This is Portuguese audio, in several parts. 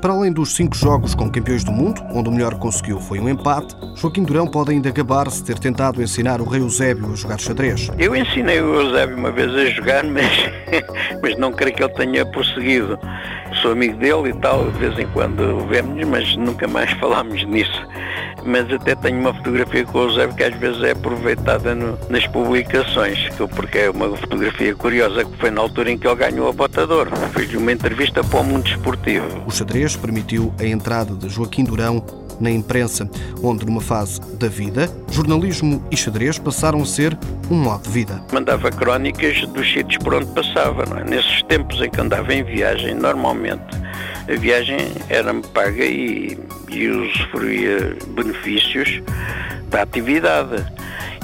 Para além dos cinco jogos com campeões do mundo, onde o melhor conseguiu foi um empate, Joaquim Durão pode ainda gabar-se ter tentado ensinar o rei Eusébio a jogar xadrez. Eu ensinei o Eusébio uma vez a jogar, mas, mas não creio que ele tenha prosseguido. Sou amigo dele e tal, de vez em quando vemos, mas nunca mais falámos nisso. Mas até tenho uma fotografia com o Eusébio que às vezes é aproveitada no, nas publicações, porque é uma fotografia curiosa que foi na altura em que ele ganhou a botador. Fiz uma entrevista para o mundo esportivo. O xadrez permitiu a entrada de Joaquim Durão na imprensa, onde numa fase da vida, jornalismo e xadrez passaram a ser um modo de vida. Mandava crónicas dos sítios por onde passava. É? Nesses tempos em que andava em viagem, normalmente a viagem era-me paga e, e usufruía benefícios da atividade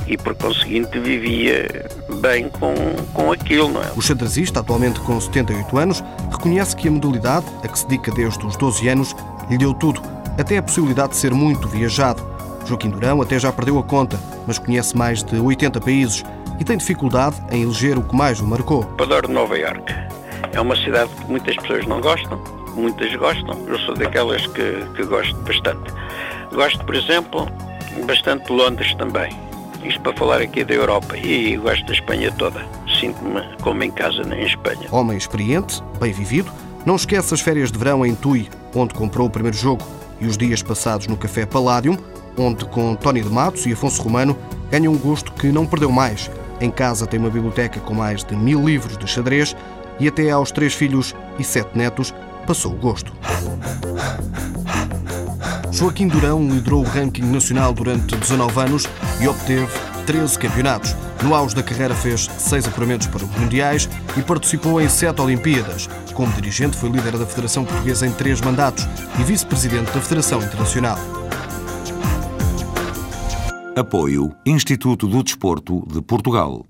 e por conseguinte vivia bem com, com aquilo. Não é? O xadrezista, atualmente com 78 anos, reconhece que a modalidade, a que se dedica desde os 12 anos, lhe deu tudo, até a possibilidade de ser muito viajado. Joaquim Durão até já perdeu a conta, mas conhece mais de 80 países e tem dificuldade em eleger o que mais o marcou. Adoro Nova Iorque. É uma cidade que muitas pessoas não gostam, muitas gostam. Eu sou daquelas que, que gosto bastante. Gosto, por exemplo, bastante de Londres também. Isto para falar aqui da Europa e gosto da Espanha toda. Sinto-me como em casa em Espanha. Homem experiente, bem vivido, não esquece as férias de verão em Tui, onde comprou o primeiro jogo, e os dias passados no Café Palladium, onde com Tony de Matos e Afonso Romano ganha um gosto que não perdeu mais. Em casa tem uma biblioteca com mais de mil livros de xadrez e até aos três filhos e sete netos passou o gosto. Joaquim Durão liderou o ranking nacional durante 19 anos e obteve 13 campeonatos. No auge da carreira fez seis apuramentos para os Mundiais e participou em sete Olimpíadas. Como dirigente foi líder da Federação Portuguesa em três mandatos e vice-presidente da Federação Internacional. Apoio Instituto do Desporto de Portugal.